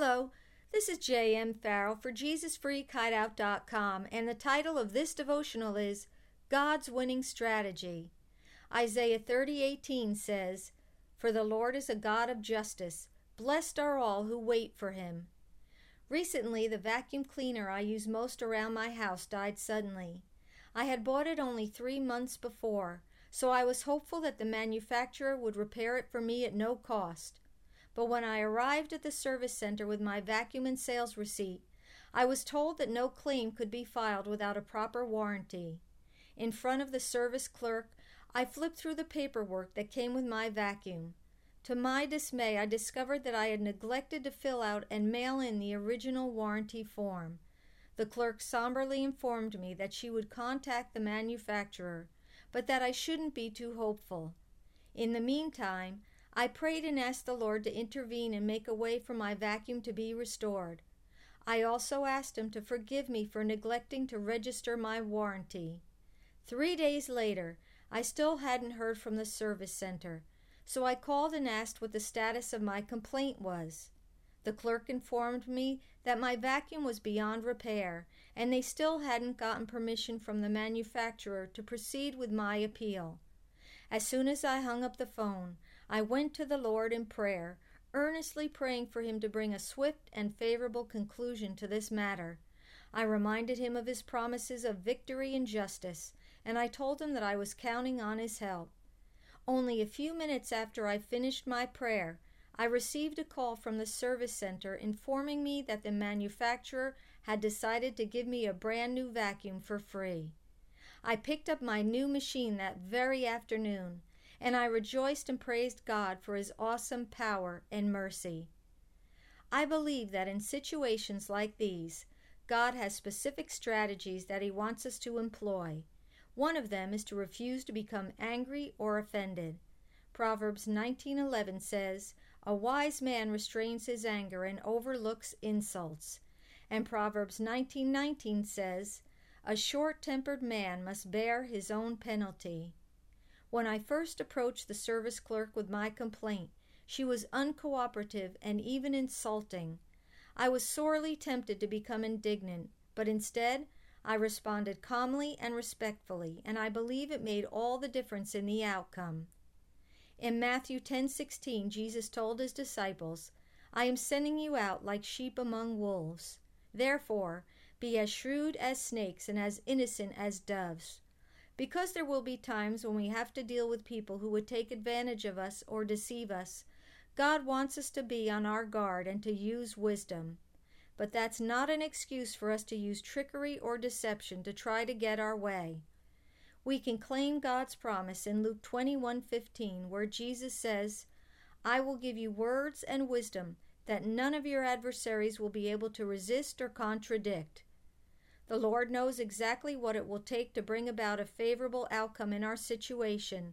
Hello, this is J.M. Farrell for JesusFreakHideout.com, and the title of this devotional is God's Winning Strategy. Isaiah 30:18 says, "For the Lord is a God of justice; blessed are all who wait for him." Recently, the vacuum cleaner I use most around my house died suddenly. I had bought it only three months before, so I was hopeful that the manufacturer would repair it for me at no cost. But when I arrived at the service center with my vacuum and sales receipt, I was told that no claim could be filed without a proper warranty. In front of the service clerk, I flipped through the paperwork that came with my vacuum. To my dismay, I discovered that I had neglected to fill out and mail in the original warranty form. The clerk somberly informed me that she would contact the manufacturer, but that I shouldn't be too hopeful. In the meantime, I prayed and asked the Lord to intervene and make a way for my vacuum to be restored. I also asked Him to forgive me for neglecting to register my warranty. Three days later, I still hadn't heard from the service center, so I called and asked what the status of my complaint was. The clerk informed me that my vacuum was beyond repair, and they still hadn't gotten permission from the manufacturer to proceed with my appeal. As soon as I hung up the phone, I went to the Lord in prayer, earnestly praying for him to bring a swift and favorable conclusion to this matter. I reminded him of his promises of victory and justice, and I told him that I was counting on his help. Only a few minutes after I finished my prayer, I received a call from the service center informing me that the manufacturer had decided to give me a brand new vacuum for free. I picked up my new machine that very afternoon and I rejoiced and praised God for His awesome power and mercy. I believe that in situations like these, God has specific strategies that He wants us to employ. One of them is to refuse to become angry or offended. Proverbs 19:11 says, "A wise man restrains his anger and overlooks insults." And Proverbs 19:19 says, "A short-tempered man must bear his own penalty." When I first approached the service clerk with my complaint, she was uncooperative and even insulting. I was sorely tempted to become indignant, but instead, I responded calmly and respectfully, and I believe it made all the difference in the outcome. In Matthew 10:16, Jesus told his disciples, "I am sending you out like sheep among wolves. Therefore, be as shrewd as snakes and as innocent as doves." Because there will be times when we have to deal with people who would take advantage of us or deceive us, God wants us to be on our guard and to use wisdom. But that's not an excuse for us to use trickery or deception to try to get our way. We can claim God's promise in Luke 21:15 where Jesus says, "I will give you words and wisdom that none of your adversaries will be able to resist or contradict." The Lord knows exactly what it will take to bring about a favorable outcome in our situation,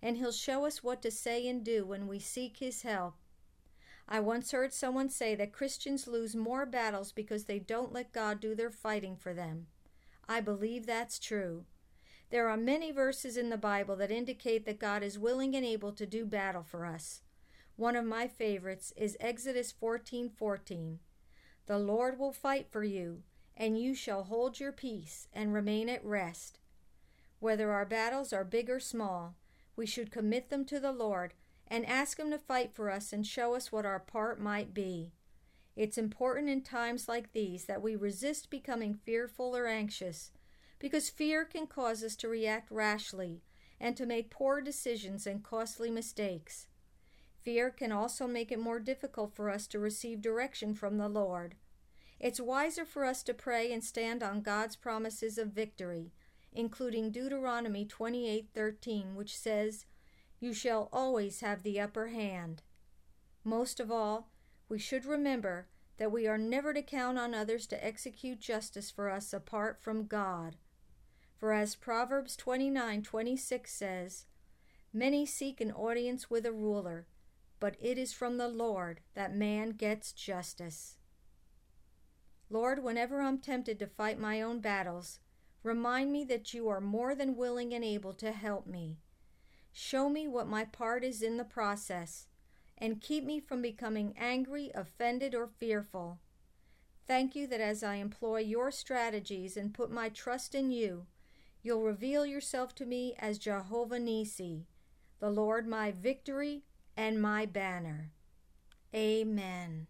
and He'll show us what to say and do when we seek His help. I once heard someone say that Christians lose more battles because they don't let God do their fighting for them. I believe that's true. There are many verses in the Bible that indicate that God is willing and able to do battle for us. One of my favorites is Exodus 14:14. The Lord will fight for you and you shall hold your peace and remain at rest. Whether our battles are big or small, we should commit them to the Lord and ask Him to fight for us and show us what our part might be. It's important in times like these that we resist becoming fearful or anxious, because fear can cause us to react rashly and to make poor decisions and costly mistakes. Fear can also make it more difficult for us to receive direction from the Lord. It's wiser for us to pray and stand on God's promises of victory, including Deuteronomy 28:13, which says, "You shall always have the upper hand." Most of all, we should remember that we are never to count on others to execute justice for us apart from God. For as Proverbs 29:26 says, "Many seek an audience with a ruler, but it is from the Lord that man gets justice." Lord, whenever I'm tempted to fight my own battles, remind me that you are more than willing and able to help me. Show me what my part is in the process, and keep me from becoming angry, offended, or fearful. Thank you that as I employ your strategies and put my trust in you, you'll reveal yourself to me as Jehovah Nissi, the Lord my victory and my banner. Amen.